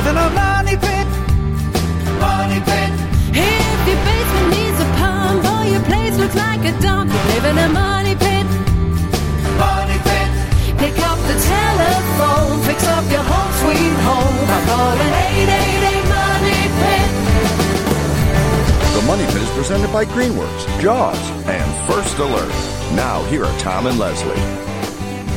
live in a money pit. Money pit. If your basement needs a pump or your place looks like a dump, you live in a money pit. Money pit. Pick up the telephone, fix up your home sweet home by calling 888 Money Pit. The Money Pit is presented by Greenworks, Jaws, and First Alert. Now, here are Tom and Leslie.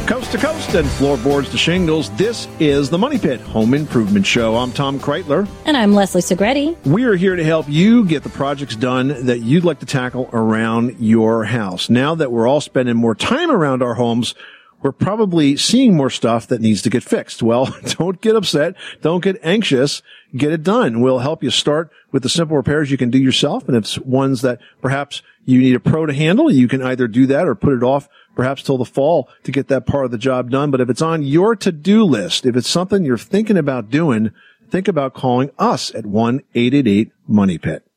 Coast to coast and floorboards to shingles, this is the Money Pit Home Improvement Show. I'm Tom Kraeutler. And I'm Leslie Segrete. We are here to help you get the projects done that you'd like to tackle around your house. Now that we're all spending more time around our homes, we're probably seeing more stuff that needs to get fixed. Well, don't get upset. Don't get anxious. Get it done. We'll help you start with the simple repairs you can do yourself. And if it's ones that perhaps you need a pro to handle, you can either do that or put it off perhaps till the fall to get that part of the job done. But if it's on your to-do list, if it's something you're thinking about doing, think about calling us at 1-888-MONEY-PIT.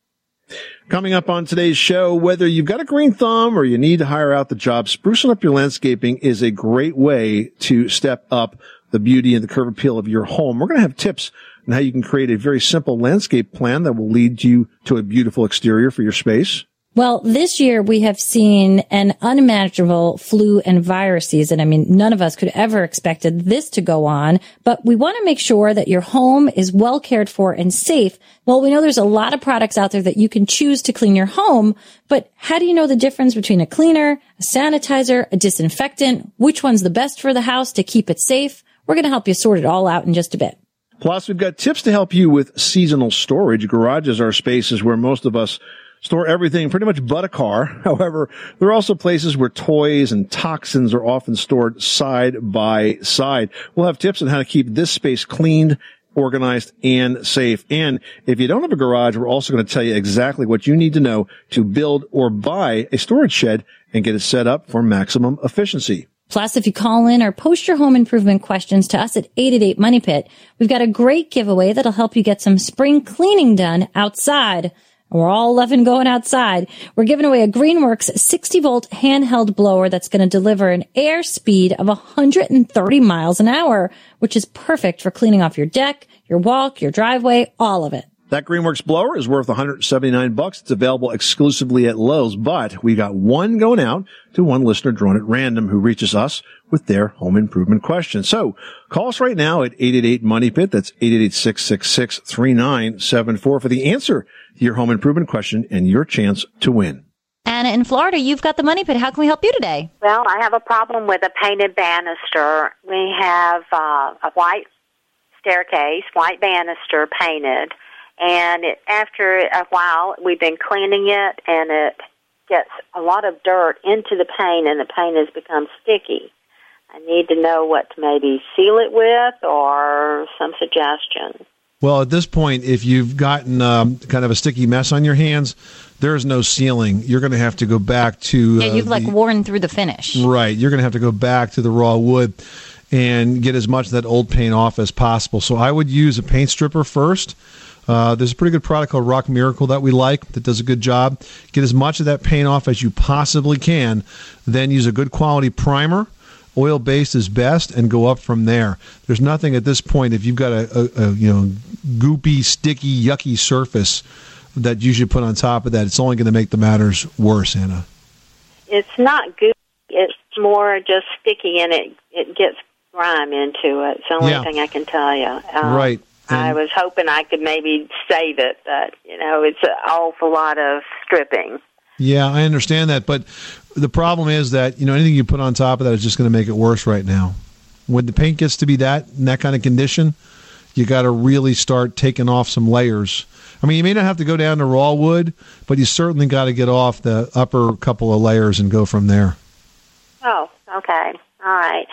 Coming up on today's show, whether you've got a green thumb or you need to hire out the job, sprucing up your landscaping is a great way to step up the beauty and the curb appeal of your home. We're going to have tips on how you can create a very simple landscape plan that will lead you to a beautiful exterior for your space. Well, this year we have seen an unimaginable flu and virus season. I mean, none of us could ever expected this to go on, but we want to make sure that your home is well cared for and safe. Well, we know there's a lot of products out there that you can choose to clean your home, but how do you know the difference between a cleaner, a sanitizer, a disinfectant? Which one's the best for the house to keep it safe? We're going to help you sort it all out in just a bit. Plus, we've got tips to help you with seasonal storage. Garages are spaces where most of us store everything pretty much but a car. However, there are also places where toys and toxins are often stored side by side. We'll have tips on how to keep this space cleaned, organized, and safe. And if you don't have a garage, we're also going to tell you exactly what you need to know to build or buy a storage shed and get it set up for maximum efficiency. Plus, if you call in or post your home improvement questions to us at 888 Money Pit, we've got a great giveaway that'll help you get some spring cleaning done outside. We're all loving going outside. We're giving away a Greenworks 60 volt handheld blower that's going to deliver an air speed of 130 miles an hour, which is perfect for cleaning off your deck, your walk, your driveway, all of it. That Greenworks blower is worth 179 bucks. It's available exclusively at Lowe's, but we got one going out to one listener drawn at random who reaches us with their home improvement question. So call us right now at 888 Money Pit. That's 888-666-3974 for the answer to your home improvement question and your chance to win. Anna in Florida, you've got the money pit. How can we help you today? Well, I have a problem with a painted banister. We have uh, a white staircase, white banister painted, and it, after a while, we've been cleaning it, and it gets a lot of dirt into the paint, and the paint has become sticky. I need to know what to maybe seal it with or some suggestion. Well, at this point, if you've gotten um, kind of a sticky mess on your hands, there is no sealing. You're going to have to go back to. Yeah, uh, you've like the- worn through the finish. Right. You're going to have to go back to the raw wood and get as much of that old paint off as possible. So I would use a paint stripper first. Uh, there's a pretty good product called Rock Miracle that we like that does a good job. Get as much of that paint off as you possibly can. Then use a good quality primer. Oil based is best, and go up from there. There's nothing at this point. If you've got a, a, a you know goopy, sticky, yucky surface that you should put on top of that, it's only going to make the matters worse, Anna. It's not good. It's more just sticky, and it it gets grime into it. It's the only Yeah. thing I can tell you. Um, Right. I was hoping I could maybe save it, but you know, it's an awful lot of stripping. Yeah, I understand that, but the problem is that you know anything you put on top of that is just going to make it worse right now. When the paint gets to be that in that kind of condition, you got to really start taking off some layers. I mean, you may not have to go down to raw wood, but you certainly got to get off the upper couple of layers and go from there. Oh, okay. Right.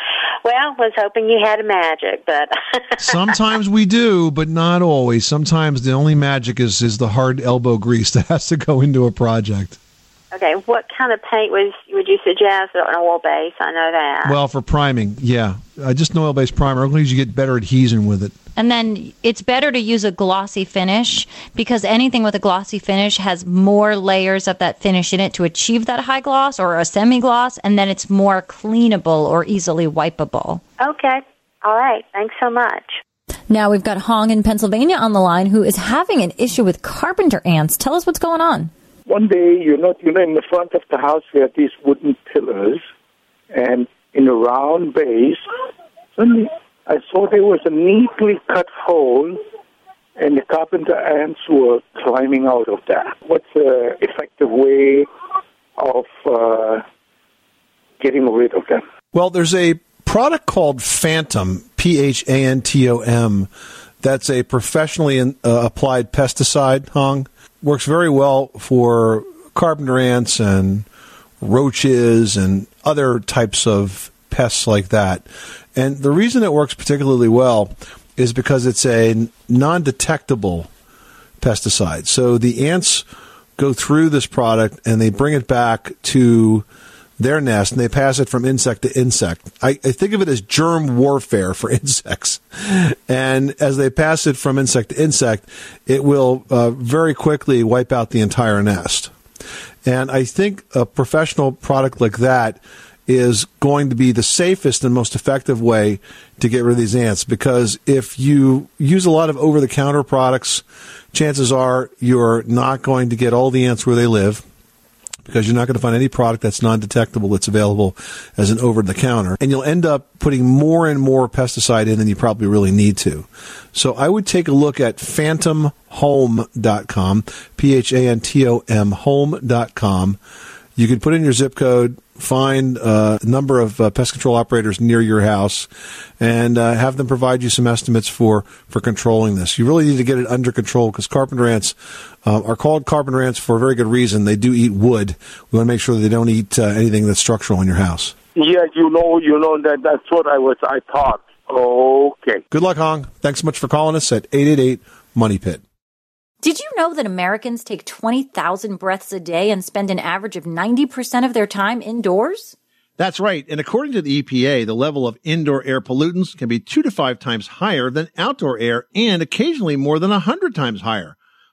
Well, was hoping you had a magic, but Sometimes we do, but not always. Sometimes the only magic is is the hard elbow grease that has to go into a project. Okay. What kind of paint was would you suggest? An oil base. I know that. Well, for priming, yeah, uh, just an oil-based primer. As long as you get better adhesion with it. And then it's better to use a glossy finish because anything with a glossy finish has more layers of that finish in it to achieve that high gloss or a semi gloss, and then it's more cleanable or easily wipeable. okay. All right. Thanks so much. Now we've got Hong in Pennsylvania on the line who is having an issue with carpenter ants. Tell us what's going on. One day, you know, you know, in the front of the house, we had these wooden pillars, and in a round base, suddenly I saw there was a neatly cut hole, and the carpenter ants were climbing out of that. What's an effective way of uh, getting rid of them? Well, there's a product called Phantom, P H A N T O M, that's a professionally in, uh, applied pesticide, Hong. Works very well for carpenter ants and roaches and other types of pests like that. And the reason it works particularly well is because it's a non detectable pesticide. So the ants go through this product and they bring it back to their nest and they pass it from insect to insect. I, I, think of it as germ warfare for insects. And as they pass it from insect to insect, it will uh, very quickly wipe out the entire nest. And I think a professional product like that is going to be the safest and most effective way to get rid of these ants because if you use a lot of over the counter products, chances are you're not going to get all the ants where they live because you're not going to find any product that's non-detectable that's available as an over-the-counter. And you'll end up putting more and more pesticide in than you probably really need to. So I would take a look at phantomhome.com, P-H-A-N-T-O-M, home.com. You can put in your zip code, find a number of uh, pest control operators near your house, and uh, have them provide you some estimates for, for controlling this. You really need to get it under control because carpenter ants uh, are called carbon ants for a very good reason. They do eat wood. We want to make sure that they don't eat uh, anything that's structural in your house. Yeah, you know, you know that that's what I was. I thought. Okay. Good luck, Hong. Thanks so much for calling us at eight eight eight Money Pit. Did you know that Americans take 20,000 breaths a day and spend an average of 90% of their time indoors? That's right. And according to the EPA, the level of indoor air pollutants can be two to five times higher than outdoor air and occasionally more than a hundred times higher.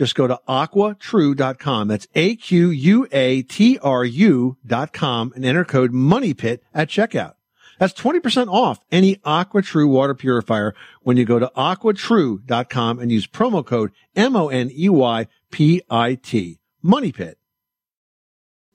Just go to aquatru.com. That's A-Q-U-A-T-R-U dot com and enter code MONEYPIT at checkout. That's 20% off any AquaTru water purifier when you go to aquatru.com and use promo code M-O-N-E-Y-P-I-T. Money Pit.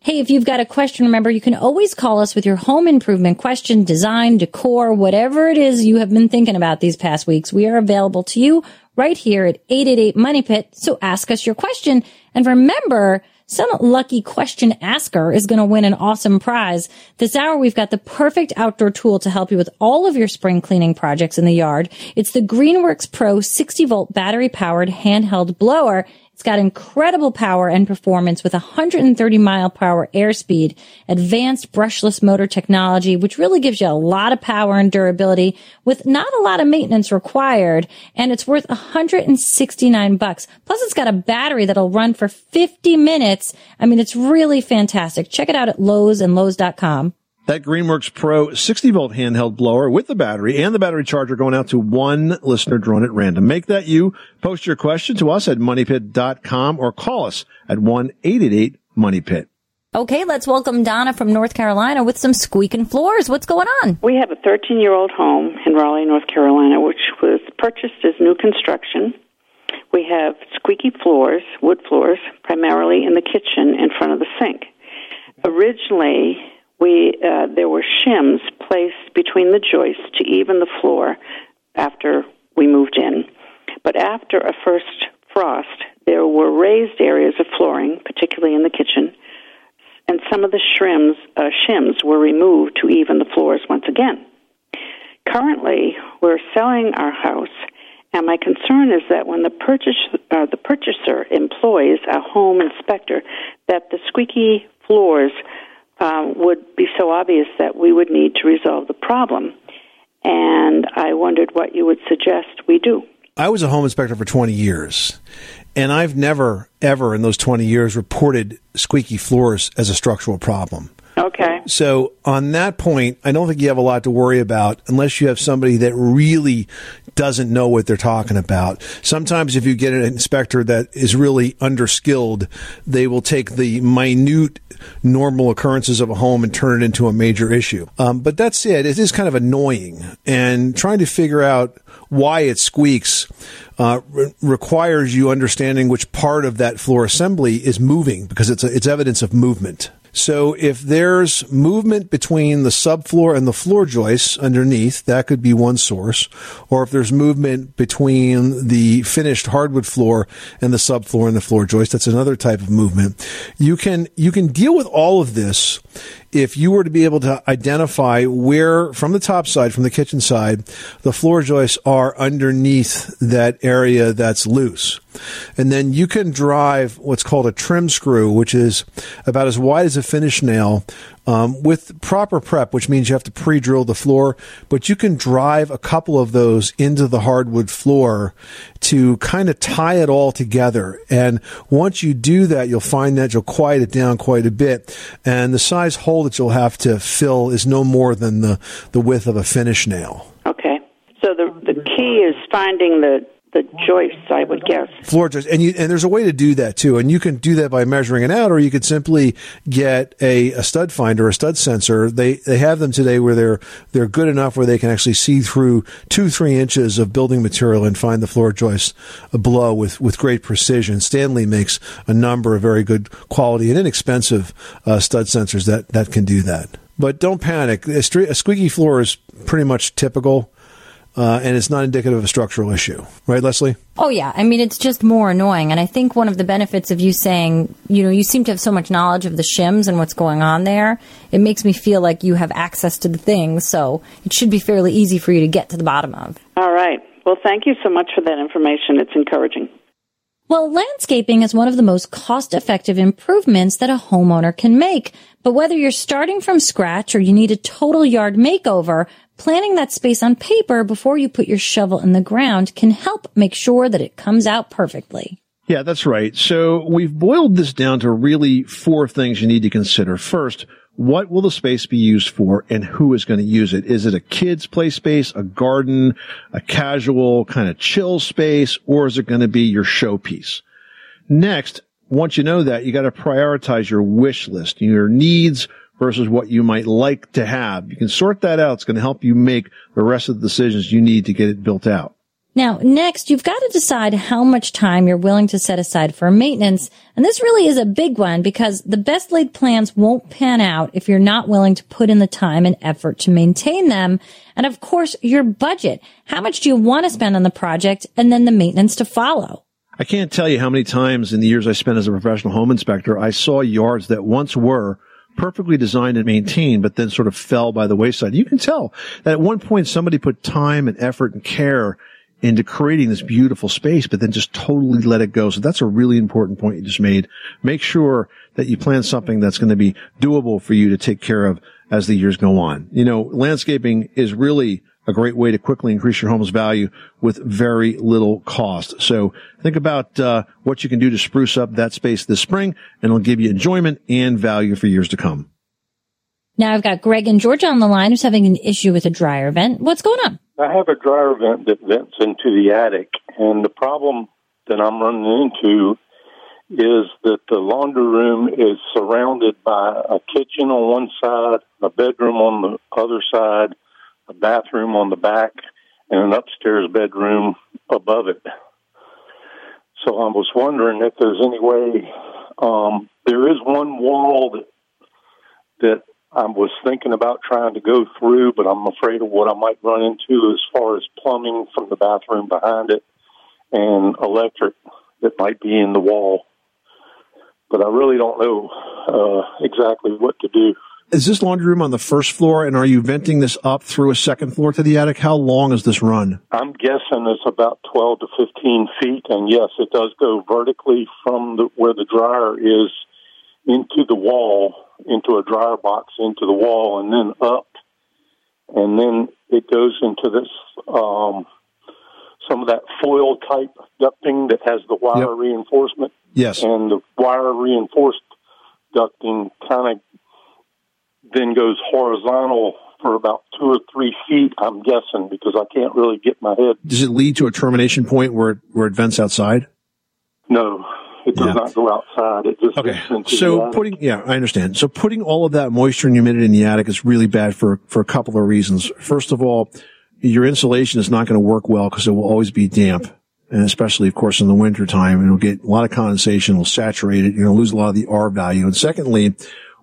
Hey, if you've got a question, remember you can always call us with your home improvement question, design, decor, whatever it is you have been thinking about these past weeks. We are available to you right here at 888 Money Pit. So ask us your question. And remember, some lucky question asker is going to win an awesome prize. This hour, we've got the perfect outdoor tool to help you with all of your spring cleaning projects in the yard. It's the Greenworks Pro 60 volt battery powered handheld blower. It's got incredible power and performance with 130 mile per hour airspeed, advanced brushless motor technology, which really gives you a lot of power and durability with not a lot of maintenance required. And it's worth 169 bucks. Plus it's got a battery that'll run for 50 minutes. I mean, it's really fantastic. Check it out at Lowe's and Lowe's.com. That Greenworks Pro 60 volt handheld blower with the battery and the battery charger going out to one listener drawn at random. Make that you. Post your question to us at moneypit.com or call us at 1-888-MONEYPIT. Okay, let's welcome Donna from North Carolina with some squeaking floors. What's going on? We have a 13 year old home in Raleigh, North Carolina, which was purchased as new construction. We have squeaky floors, wood floors, primarily in the kitchen in front of the sink. Originally, we uh, there were shims placed between the joists to even the floor after we moved in. But after a first frost, there were raised areas of flooring, particularly in the kitchen, and some of the shims, uh, shims were removed to even the floors once again. Currently, we're selling our house, and my concern is that when the purchase, uh, the purchaser employs a home inspector, that the squeaky floors uh, would be so obvious that we would need to resolve the problem. And I wondered what you would suggest we do. I was a home inspector for 20 years, and I've never, ever in those 20 years reported squeaky floors as a structural problem. Okay. So on that point, I don't think you have a lot to worry about unless you have somebody that really doesn't know what they're talking about. Sometimes if you get an inspector that is really underskilled, they will take the minute normal occurrences of a home and turn it into a major issue. Um, but that's it. It is kind of annoying and trying to figure out why it squeaks uh, re- requires you understanding which part of that floor assembly is moving because it's a, it's evidence of movement. So if there's movement between the subfloor and the floor joists underneath, that could be one source. Or if there's movement between the finished hardwood floor and the subfloor and the floor joist, that's another type of movement. You can, you can deal with all of this if you were to be able to identify where from the top side, from the kitchen side, the floor joists are underneath that area that's loose. And then you can drive what's called a trim screw, which is about as wide as a finish nail, um, with proper prep, which means you have to pre-drill the floor, but you can drive a couple of those into the hardwood floor to kind of tie it all together. And once you do that, you'll find that you'll quiet it down quite a bit. And the size hole that you'll have to fill is no more than the, the width of a finish nail. Okay. So the the key is finding the the joists, I would guess. floor joists, and you and there's a way to do that too, and you can do that by measuring it out, or you could simply get a, a stud finder, a stud sensor. They they have them today where they're they're good enough where they can actually see through two three inches of building material and find the floor joist below with with great precision. Stanley makes a number of very good quality and inexpensive uh, stud sensors that that can do that. But don't panic. A, squeaky floor is pretty much typical. Uh, and it's not indicative of a structural issue, right, Leslie? Oh yeah, I mean it's just more annoying, and I think one of the benefits of you saying, you know, you seem to have so much knowledge of the shims and what's going on there. It makes me feel like you have access to the things, so it should be fairly easy for you to get to the bottom of. All right. Well, thank you so much for that information. It's encouraging. Well, landscaping is one of the most cost-effective improvements that a homeowner can make. But whether you're starting from scratch or you need a total yard makeover, planning that space on paper before you put your shovel in the ground can help make sure that it comes out perfectly. Yeah, that's right. So we've boiled this down to really four things you need to consider. First, what will the space be used for and who is going to use it? Is it a kid's play space, a garden, a casual kind of chill space, or is it going to be your showpiece? Next, once you know that, you got to prioritize your wish list, your needs versus what you might like to have. You can sort that out. It's going to help you make the rest of the decisions you need to get it built out. Now, next, you've got to decide how much time you're willing to set aside for maintenance. And this really is a big one because the best laid plans won't pan out if you're not willing to put in the time and effort to maintain them. And of course, your budget. How much do you want to spend on the project and then the maintenance to follow? I can't tell you how many times in the years I spent as a professional home inspector, I saw yards that once were perfectly designed and maintained, but then sort of fell by the wayside. You can tell that at one point somebody put time and effort and care into creating this beautiful space, but then just totally let it go. So that's a really important point you just made. Make sure that you plan something that's going to be doable for you to take care of as the years go on. You know, landscaping is really a great way to quickly increase your home's value with very little cost. So think about uh, what you can do to spruce up that space this spring, and it'll give you enjoyment and value for years to come. Now I've got Greg and Georgia on the line who's having an issue with a dryer vent. What's going on? I have a dryer vent that vents into the attic, and the problem that I'm running into is that the laundry room is surrounded by a kitchen on one side, a bedroom on the other side, a bathroom on the back, and an upstairs bedroom above it. So I was wondering if there's any way. Um, there is one wall that that I was thinking about trying to go through, but I'm afraid of what I might run into as far as plumbing from the bathroom behind it and electric that might be in the wall. But I really don't know uh, exactly what to do. Is this laundry room on the first floor, and are you venting this up through a second floor to the attic? How long is this run? I'm guessing it's about 12 to 15 feet, and yes, it does go vertically from the, where the dryer is into the wall, into a dryer box, into the wall, and then up, and then it goes into this um, some of that foil type ducting that has the wire Yep. reinforcement. Yes. and the wire reinforced ducting kind of then goes horizontal for about two or three feet. I'm guessing because I can't really get my head. Does it lead to a termination point where it, where it vents outside? No, it does Yeah. not go outside. It just Okay. So putting, yeah, I understand. So putting all of that moisture and humidity in the attic is really bad for, for a couple of reasons. First of all, your insulation is not going to work well because it will always be damp. And especially, of course, in the winter time, it'll get a lot of condensation, it'll saturate it, you're going to lose a lot of the R value. And secondly,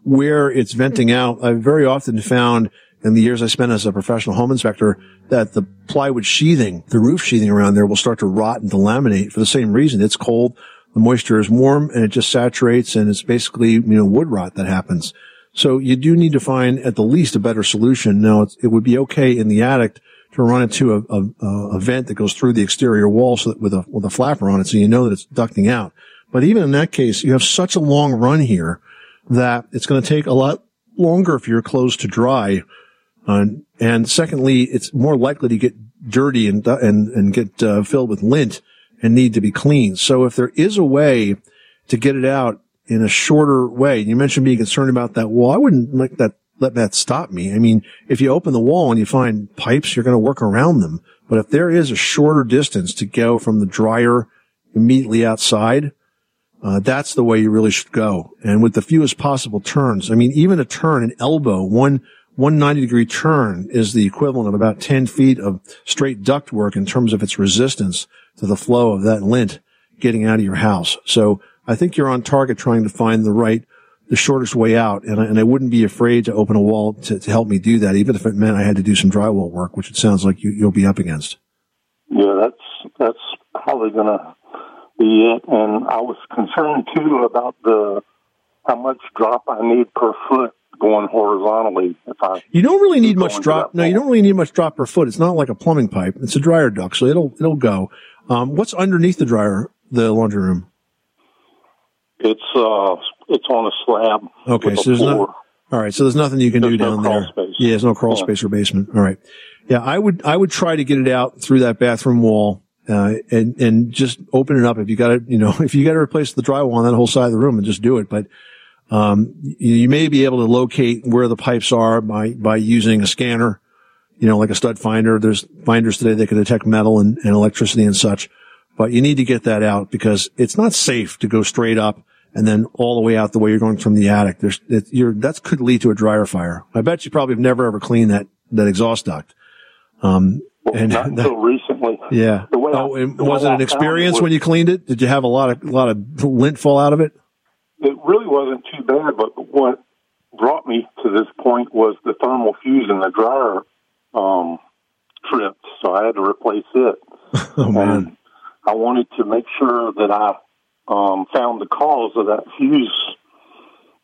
where it's venting out, I've very often found in the years I spent as a professional home inspector that the plywood sheathing, the roof sheathing around there will start to rot and delaminate for the same reason. It's cold, the moisture is warm, and it just saturates, and it's basically, you know, wood rot that happens. So you do need to find at the least a better solution. Now, it would be okay in the attic to run into a, a, a vent that goes through the exterior wall so that with a, with a flapper on it so you know that it's ducting out. But even in that case, you have such a long run here that it's going to take a lot longer for your clothes to dry. Uh, and secondly, it's more likely to get dirty and, and, and get uh, filled with lint and need to be cleaned. So if there is a way to get it out in a shorter way, you mentioned being concerned about that wall. I wouldn't let that, let that stop me. I mean, if you open the wall and you find pipes, you're going to work around them. But if there is a shorter distance to go from the dryer immediately outside, uh, that's the way you really should go. And with the fewest possible turns. I mean, even a turn, an elbow, one, one 90 degree turn is the equivalent of about 10 feet of straight duct work in terms of its resistance to the flow of that lint getting out of your house. So I think you're on target trying to find the right, the shortest way out. And I, and I wouldn't be afraid to open a wall to, to help me do that, even if it meant I had to do some drywall work, which it sounds like you, you'll be up against. Yeah, that's that's probably gonna be it. And I was concerned too about the how much drop I need per foot going horizontally. If I You don't really need much drop. No, you don't really need much drop per foot. It's not like a plumbing pipe. It's a dryer duct, so it'll it'll go. Um, what's underneath the dryer, the laundry room? it's uh it's on a slab. Okay, so there's floor. not. All right, so there's nothing you can do There's no down there. space. Yeah, there's no crawl Yeah. space or basement. All right. Yeah, I would I would try to get it out through that bathroom wall. Uh, and, and just open it up. If you got to, you know, if you got to replace the drywall on that whole side of the room and just do it. But, um, you, you may be able to locate where the pipes are by, by using a scanner, you know, like a stud finder. There's finders today that can detect metal and, and electricity and such. But you need to get that out because it's not safe to go straight up and then all the way out the way you're going from the attic. There's, that could lead to a dryer fire. I bet you probably have never ever cleaned that, that exhaust duct. Um, and Not until recently. yeah. I- Oh, and the was it I an it experience was- when you cleaned it? Did you have a lot of, a lot of lint fall out of it? It really wasn't too bad, but what brought me to this point was the thermal fuse in the dryer um, tripped, so I had to replace it. Oh man. And I wanted to make sure that I um, found the cause of that fuse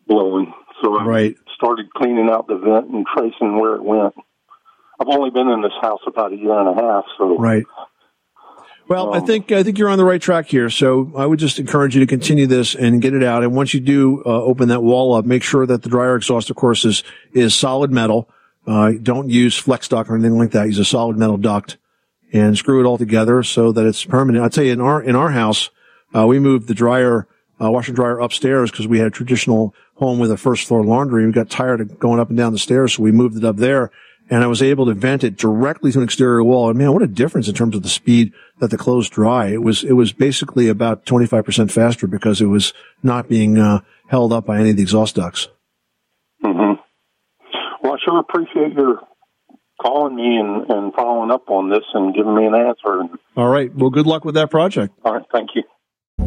blowing. So I Right. started cleaning out the vent and tracing where it went. I've only been in this house about a year and a half, so Right. Well, I Um, think I think you're on the right track here. So I would just encourage you to continue this and get it out. And once you do uh, open that wall up, make sure that the dryer exhaust, of course, is is solid metal. Uh, don't use flex duct or anything like that. Use a solid metal duct and screw it all together so that it's permanent. I'll tell you, in our in our house, uh, we moved the dryer, uh, washer and dryer upstairs because we had a traditional home with a first floor laundry. We got tired of going up and down the stairs, so we moved it up there. And I was able to vent it directly to an exterior wall. And man, what a difference in terms of the speed that the clothes dry. It was, it was basically about 25% faster because it was not being, uh, held up by any of the exhaust ducts. Mm-hmm. Well, I sure appreciate your calling me and, and following up on this and giving me an answer. All right. Well, good luck with that project. all right, thank you.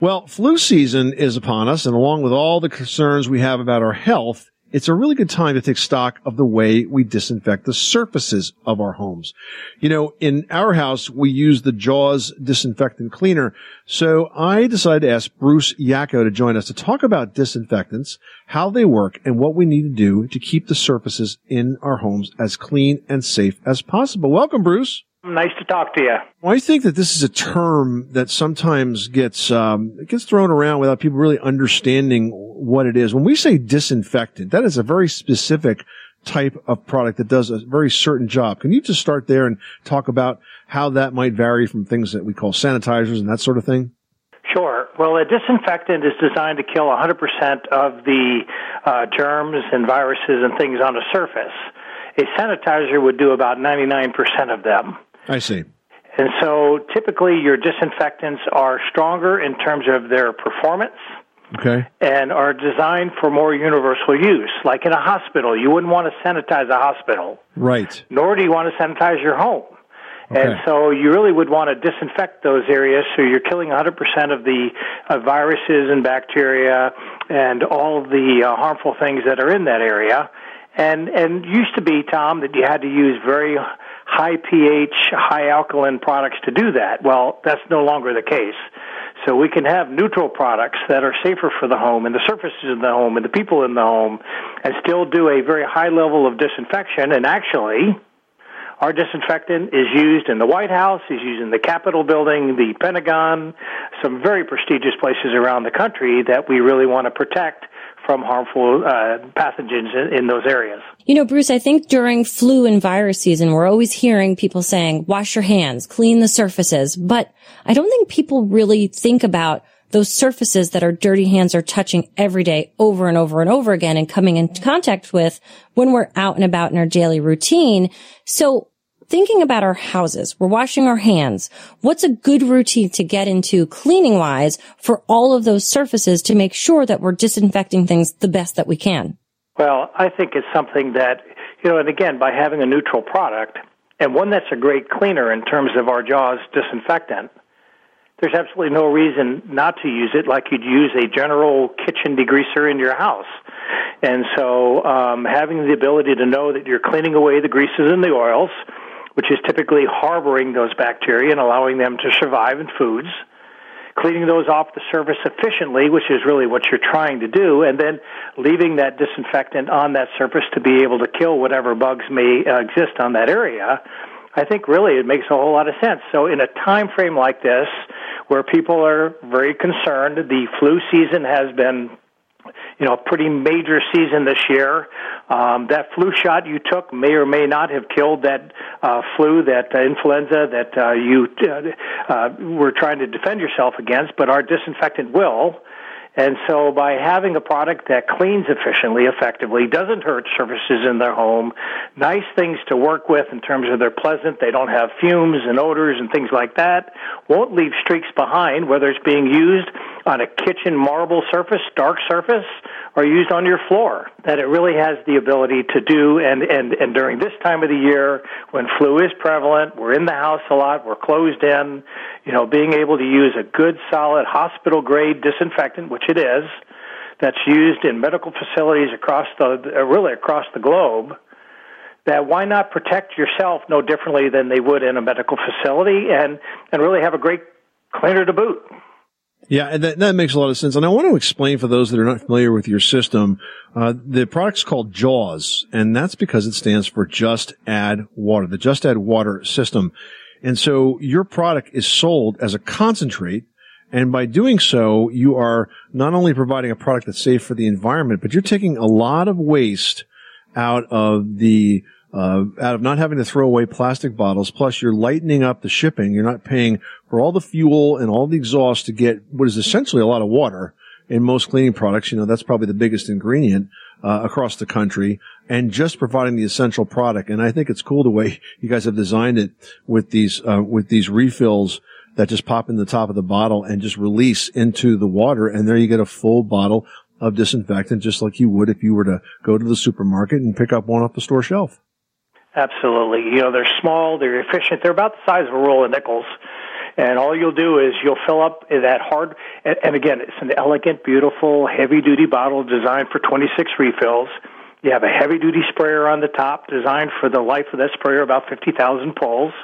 Well, flu season is upon us, and along with all the concerns we have about our health, it's a really good time to take stock of the way we disinfect the surfaces of our homes. You know, in our house, we use the Jaws disinfectant cleaner. So I decided to ask Bruce Yacko to join us to talk about disinfectants, how they work, and what we need to do to keep the surfaces in our homes as clean and safe as possible. Welcome, Bruce. Nice to talk to you. Well, I think that this is a term that sometimes gets um, gets thrown around without people really understanding what it is. When we say disinfectant, that is a very specific type of product that does a very certain job. Can you just start there and talk about how that might vary from things that we call sanitizers and that sort of thing? Sure. Well, a disinfectant is designed to kill 100% of the uh, germs and viruses and things on a surface. A sanitizer would do about 99% of them. I see. And so typically your disinfectants are stronger in terms of their performance Okay. and are designed for more universal use. Like in a hospital, you wouldn't want to sanitize a hospital, Right. nor do you want to sanitize your home. And so you really would want to disinfect those areas so you're killing 100% of the uh, viruses and bacteria and all the uh, harmful things that are in that area. And and used to be, Tom, that you had to use very high pH, high alkaline products to do that. Well, that's no longer the case. So we can have neutral products that are safer for the home and the surfaces in the home and the people in the home and still do a very high level of disinfection and actually our disinfectant is used in the White House, is used in the Capitol building, the Pentagon, some very prestigious places around the country that we really want to protect from harmful uh, pathogens in, in those areas. You know, Bruce, I think during flu and virus season, we're always hearing people saying, wash your hands, clean the surfaces. But I don't think people really think about those surfaces that our dirty hands are touching every day over and over and over again and coming in contact with when we're out and about in our daily routine. So thinking about our houses, we're washing our hands. What's a good routine to get into cleaning wise for all of those surfaces to make sure that we're disinfecting things the best that we can? Well, I think it's something that, you know, and again, by having a neutral product and one that's a great cleaner in terms of our JAWS disinfectant, there's absolutely no reason not to use it like you'd use a general kitchen degreaser in your house. And so, um, having the ability to know that you're cleaning away the greases and the oils, which is typically harboring those bacteria and allowing them to survive in foods, cleaning those off the surface efficiently, which is really what you're trying to do, and then leaving that disinfectant on that surface to be able to kill whatever bugs may uh, exist on that area. I think really it makes a whole lot of sense. So in a time frame like this, where people are very concerned. The flu season has been you know, a pretty major season this year. Um, that flu shot you took may or may not have killed that uh, flu, that uh, influenza that uh, you uh, uh, were trying to defend yourself against, but our disinfectant will. And so by having a product that cleans efficiently, effectively, doesn't hurt surfaces in their home, nice things to work with in terms of they're pleasant, they don't have fumes and odors and things like that, won't leave streaks behind, whether it's being used on a kitchen marble surface, dark surface, or used on your floor. That it really has the ability to do, and, and, and during this time of the year, when flu is prevalent, we're in the house a lot, we're closed in, you know, being able to use a good, solid, hospital grade disinfectant, which it is, that's used in medical facilities across the, uh, really across the globe, that why not protect yourself no differently than they would in a medical facility and, and really have a great cleaner to boot. Yeah, and that, that makes a lot of sense. And I want to explain for those that are not familiar with your system, uh, the product's called JAWS, and that's because it stands for Just Add Water, the Just Add Water system. And so your product is sold as a concentrate. And by doing so, you are not only providing a product that's safe for the environment, but you're taking a lot of waste out of the uh, out of not having to throw away plastic bottles. Plus, you're lightening up the shipping. You're not paying for all the fuel and all the exhaust to get what is essentially a lot of water in most cleaning products. You know, that's probably the biggest ingredient uh, across the country, and just providing the essential product. And I think it's cool the way you guys have designed it with these uh, with these refills that just pop in the top of the bottle and just release into the water, and there you get a full bottle of disinfectant, just like you would if you were to go to the supermarket and pick up one off the store shelf. Absolutely. You know, they're small, they're efficient, they're about the size of a roll of nickels. And all you'll do is you'll fill up that hard, and, again, it's an elegant, beautiful, heavy duty bottle designed for 26 refills. You have a heavy duty sprayer on the top designed for the life of that sprayer, about 50,000 pulls.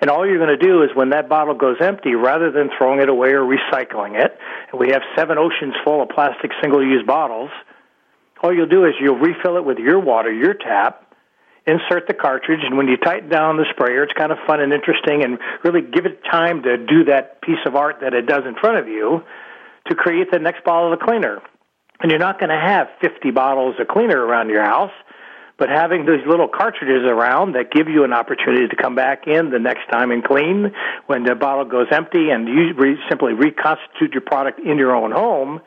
And all you're going to do is when that bottle goes empty, rather than throwing it away or recycling it, and we have seven oceans full of plastic single use bottles, all you'll do is you'll refill it with your water, your tap, insert the cartridge, and when you tighten down the sprayer, it's kind of fun and interesting, and really give it time to do that piece of art that it does in front of you to create the next bottle of cleaner. And you're not going to have 50 bottles of cleaner around your house, but having these little cartridges around that give you an opportunity to come back in the next time and clean when the bottle goes empty and you re- simply reconstitute your product in your own home.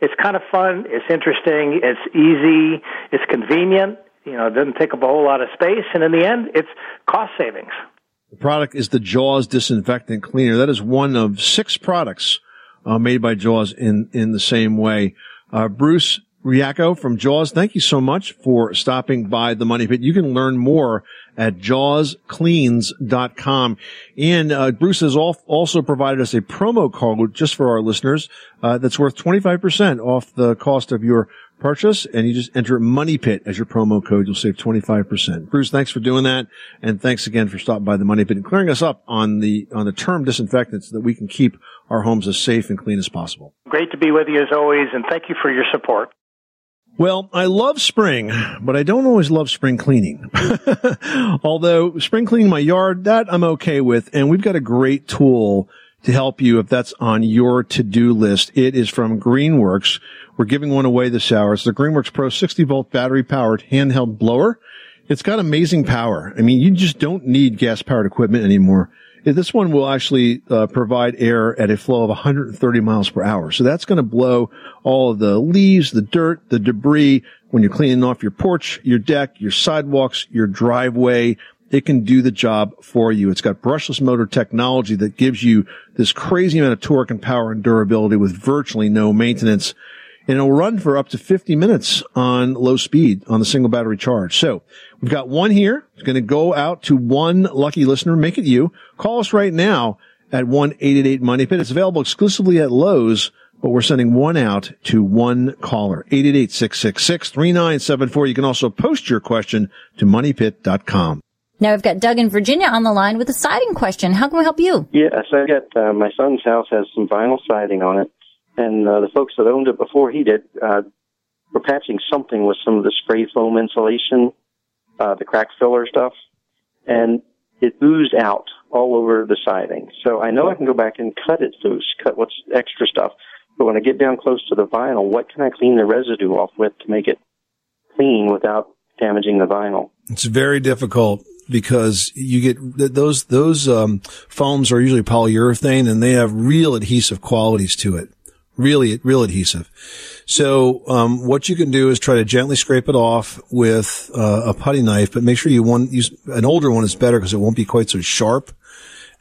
It's kind of fun. It's interesting. It's easy. It's convenient you know, it doesn't take up a whole lot of space, and in the end, it's cost savings. The product is the Jaws disinfectant cleaner. That is one of six products uh, made by Jaws in in the same way. Uh, Bruce Riaco from Jaws, thank you so much for stopping by the Money Pit. You can learn more at jawscleans.com. And uh, Bruce has also provided us a promo code just for our listeners uh, that's worth 25% off the cost of your purchase and you just enter Money Pit as your promo code. You'll save 25%. Bruce, thanks for doing that. And thanks again for stopping by the Money Pit and clearing us up on the, on the term disinfectants so that we can keep our homes as safe and clean as possible. Great to be with you as always and thank you for your support. Well, I love spring, but I don't always love spring cleaning. Although spring cleaning my yard, that I'm okay with. And we've got a great tool to help you if that's on your to-do list. It is from Greenworks. We're giving one away this hour. It's the Greenworks Pro 60 volt battery powered handheld blower. It's got amazing power. I mean, you just don't need gas powered equipment anymore. This one will actually uh, provide air at a flow of 130 miles per hour. So that's going to blow all of the leaves, the dirt, the debris when you're cleaning off your porch, your deck, your sidewalks, your driveway, it can do the job for you. It's got brushless motor technology that gives you this crazy amount of torque and power and durability with virtually no maintenance. And it'll run for up to 50 minutes on low speed on the single battery charge. So we've got one here. It's going to go out to one lucky listener. Make it you. Call us right now at 1-888-MONEY PIT. It's available exclusively at Lowe's, but we're sending one out to one caller. 888-666-3974. You can also post your question to moneypit.com. Now we've got Doug in Virginia on the line with a siding question. How can we help you? Yes, I got uh, my son's house has some vinyl siding on it, and uh, the folks that owned it before he did uh, were patching something with some of the spray foam insulation, uh, the crack filler stuff, and it oozed out all over the siding. So I know I can go back and cut it loose, cut what's extra stuff. But when I get down close to the vinyl, what can I clean the residue off with to make it clean without damaging the vinyl? It's very difficult because you get th- those those um, foams are usually polyurethane and they have real adhesive qualities to it. Really, real adhesive. So, um, what you can do is try to gently scrape it off with uh, a putty knife, but make sure you want use an older one is better because it won't be quite so sharp.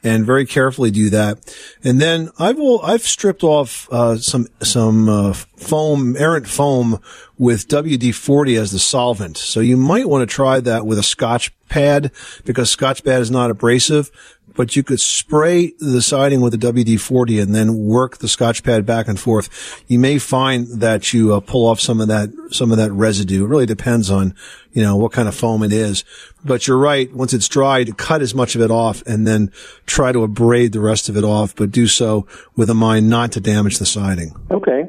And very carefully do that. And then I've I've stripped off uh, some some uh, foam, errant foam with WD-40 as the solvent. So you might want to try that with a Scotch pad because Scotch pad is not abrasive, but you could spray the siding with a WD-40 and then work the Scotch pad back and forth. You may find that you uh, pull off some of that, some of that residue. It really depends on, you know, what kind of foam it is. But you're right. Once it's dried, cut as much of it off and then try to abrade the rest of it off, but do so with a mind not to damage the siding. Okay.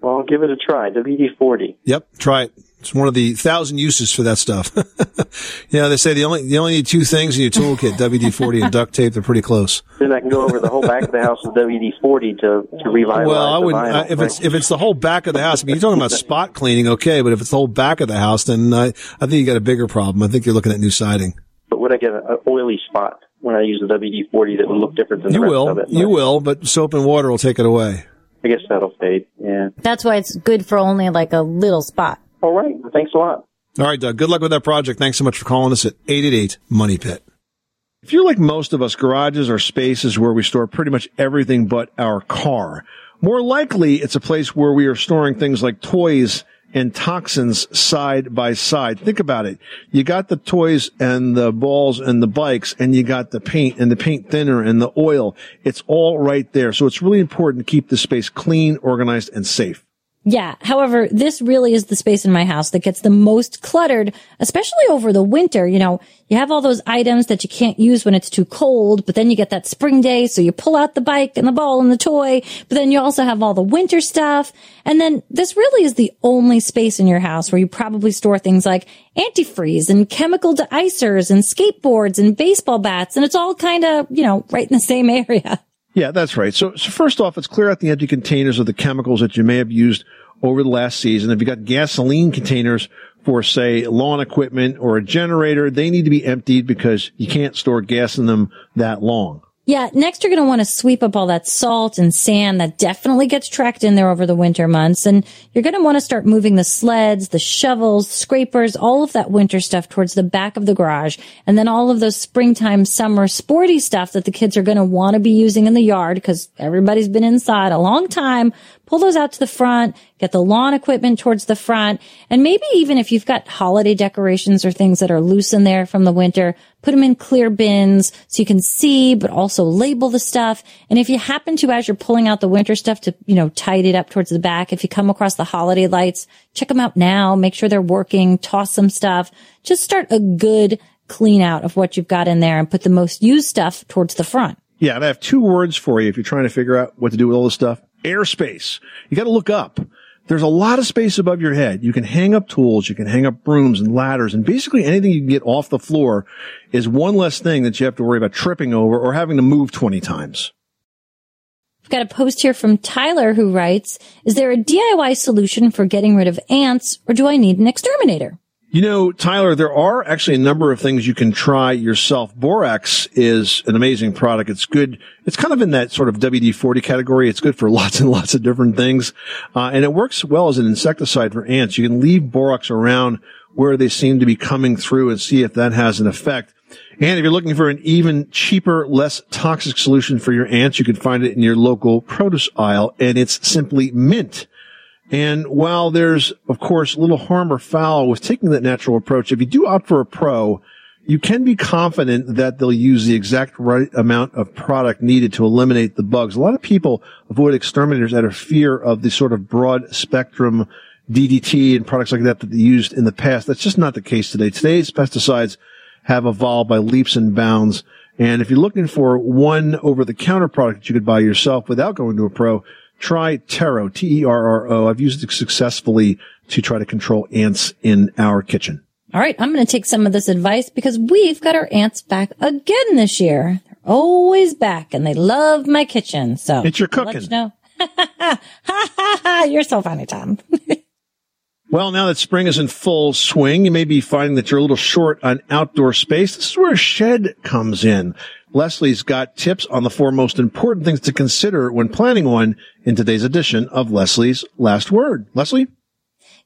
Well, I'll give it a try. WD-40. Yep. Try it. It's one of the thousand uses for that stuff. you know, they say the only, you only need two things in your toolkit, WD-40 and duct tape. They're pretty close. Then I can go over the whole back of the house with WD-40 to, to revitalize Well, I wouldn't, uh, if it's, if it's the whole back of the house, I mean, you're talking about spot cleaning, okay, but if it's the whole back of the house, then I, I think you got a bigger problem. I think you're looking at new siding. But would I get an oily spot when I use the WD-40 that would look different than You the rest will, of it? you will, but soap and water will take it away. I guess that'll fade. Yeah. That's why it's good for only like a little spot. All right. Thanks a lot. All right, Doug. Good luck with that project. Thanks so much for calling us at 888 Money Pit. If you're like most of us, garages are spaces where we store pretty much everything but our car. More likely, it's a place where we are storing things like toys and toxins side by side. Think about it. You got the toys and the balls and the bikes and you got the paint and the paint thinner and the oil. It's all right there. So it's really important to keep the space clean, organized, and safe. Yeah. However, this really is the space in my house that gets the most cluttered, especially over the winter. You know, you have all those items that you can't use when it's too cold, but then you get that spring day. So you pull out the bike and the ball and the toy, but then you also have all the winter stuff. And then this really is the only space in your house where you probably store things like antifreeze and chemical deicers and skateboards and baseball bats. And it's all kind of, you know, right in the same area. Yeah, that's right. So, so first off, let's clear out the empty containers of the chemicals that you may have used over the last season. If you've got gasoline containers for, say, lawn equipment or a generator, they need to be emptied because you can't store gas in them that long. Yeah, next you're going to want to sweep up all that salt and sand that definitely gets tracked in there over the winter months. And you're going to want to start moving the sleds, the shovels, scrapers, all of that winter stuff towards the back of the garage. And then all of those springtime, summer sporty stuff that the kids are going to want to be using in the yard because everybody's been inside a long time. Pull those out to the front, get the lawn equipment towards the front, and maybe even if you've got holiday decorations or things that are loose in there from the winter, put them in clear bins so you can see, but also label the stuff. And if you happen to, as you're pulling out the winter stuff to, you know, tidy it up towards the back, if you come across the holiday lights, check them out now, make sure they're working, toss some stuff. Just start a good clean out of what you've got in there and put the most used stuff towards the front. Yeah, and I have two words for you if you're trying to figure out what to do with all this stuff. Airspace. You got to look up. There's a lot of space above your head. You can hang up tools, you can hang up brooms and ladders, and basically anything you can get off the floor is one less thing that you have to worry about tripping over or having to move 20 times. I've got a post here from Tyler who writes, is there a DIY solution for getting rid of ants or do I need an exterminator? You know, Tyler, there are actually a number of things you can try yourself. Borax is an amazing product. It's good. It's kind of in that sort of WD-40 category. It's good for lots and lots of different things. Uh, and it works well as an insecticide for ants. You can leave borax around where they seem to be coming through and see if that has an effect. And if you're looking for an even cheaper, less toxic solution for your ants, you can find it in your local produce aisle and it's simply mint. And while there's, of course, little harm or foul with taking that natural approach, if you do opt for a pro, you can be confident that they'll use the exact right amount of product needed to eliminate the bugs. A lot of people avoid exterminators out of fear of the sort of broad spectrum DDT and products like that that they used in the past. That's just not the case today. Today's pesticides have evolved by leaps and bounds. And if you're looking for one over the counter product that you could buy yourself without going to a pro, try Terro, T-E-R-R-O. I've used it successfully to try to control ants in our kitchen. All right, I'm going to take some of this advice because we've got our ants back again this year. They're always back and they love my kitchen. So It's your cooking. you know. You're so funny, Tom. Well, now that spring is in full swing, you may be finding that you're a little short on outdoor space. This is where a shed comes in. Leslie's got tips on the four most important things to consider when planning one in today's edition of Leslie's Last Word. Leslie?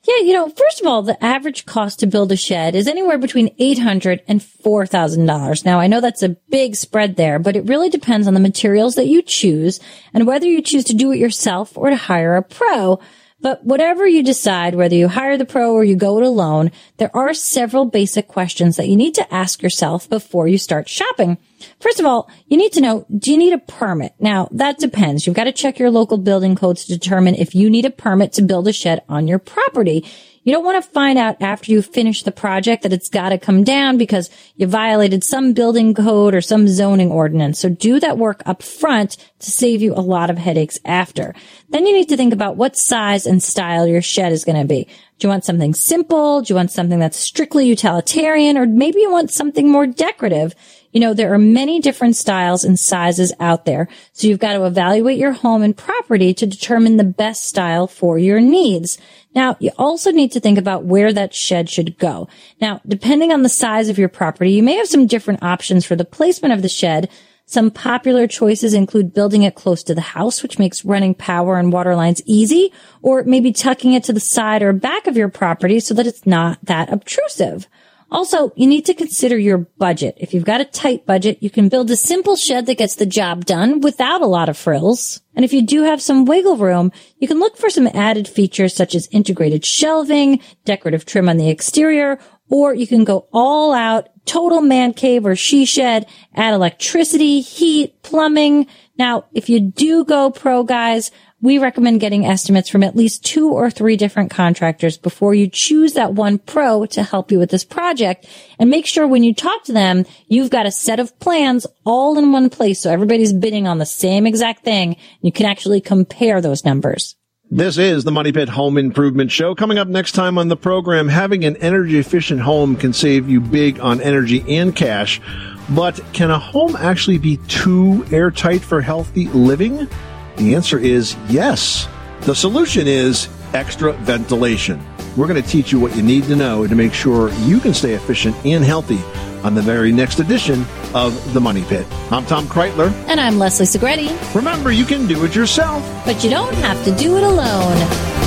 Yeah, you know, first of all, the average cost to build a shed is anywhere between $800 and $4,000. Now, I know that's a big spread there, but it really depends on the materials that you choose and whether you choose to do it yourself or to hire a pro. But whatever you decide, whether you hire the pro or you go it alone, there are several basic questions that you need to ask yourself before you start shopping. First of all, you need to know, do you need a permit? Now, that depends. You've got to check your local building code to determine if you need a permit to build a shed on your property. You don't want to find out after you finish the project that it's got to come down because you violated some building code or some zoning ordinance. So do that work up front to save you a lot of headaches after. Then you need to think about what size and style your shed is going to be. Do you want something simple? Do you want something that's strictly utilitarian? Or maybe you want something more decorative? You know, there are many different styles and sizes out there. So you've got to evaluate your home and property to determine the best style for your needs. Now, you also need to think about where that shed should go. Now, depending on the size of your property, you may have some different options for the placement of the shed. Some popular choices include building it close to the house, which makes running power and water lines easy, or maybe tucking it to the side or back of your property so that it's not that obtrusive. Also, you need to consider your budget. If you've got a tight budget, you can build a simple shed that gets the job done without a lot of frills. And if you do have some wiggle room, you can look for some added features such as integrated shelving, decorative trim on the exterior, or you can go all out, total man cave or she shed, add electricity, heat, plumbing. Now, if you do go pro guys, we recommend getting estimates from at least two or three different contractors before you choose that one pro to help you with this project. And make sure when you talk to them, you've got a set of plans all in one place. So everybody's bidding on the same exact thing. You can actually compare those numbers. This is the Money Pit Home Improvement Show. Coming up next time on the program, having an energy efficient home can save you big on energy and cash. But can a home actually be too airtight for healthy living? The answer is yes. The solution is extra ventilation. We're going to teach you what you need to know to make sure you can stay efficient and healthy on the very next edition of The Money Pit. I'm Tom Kraeutler. And I'm Leslie Segrete. Remember, you can do it yourself. But you don't have to do it alone.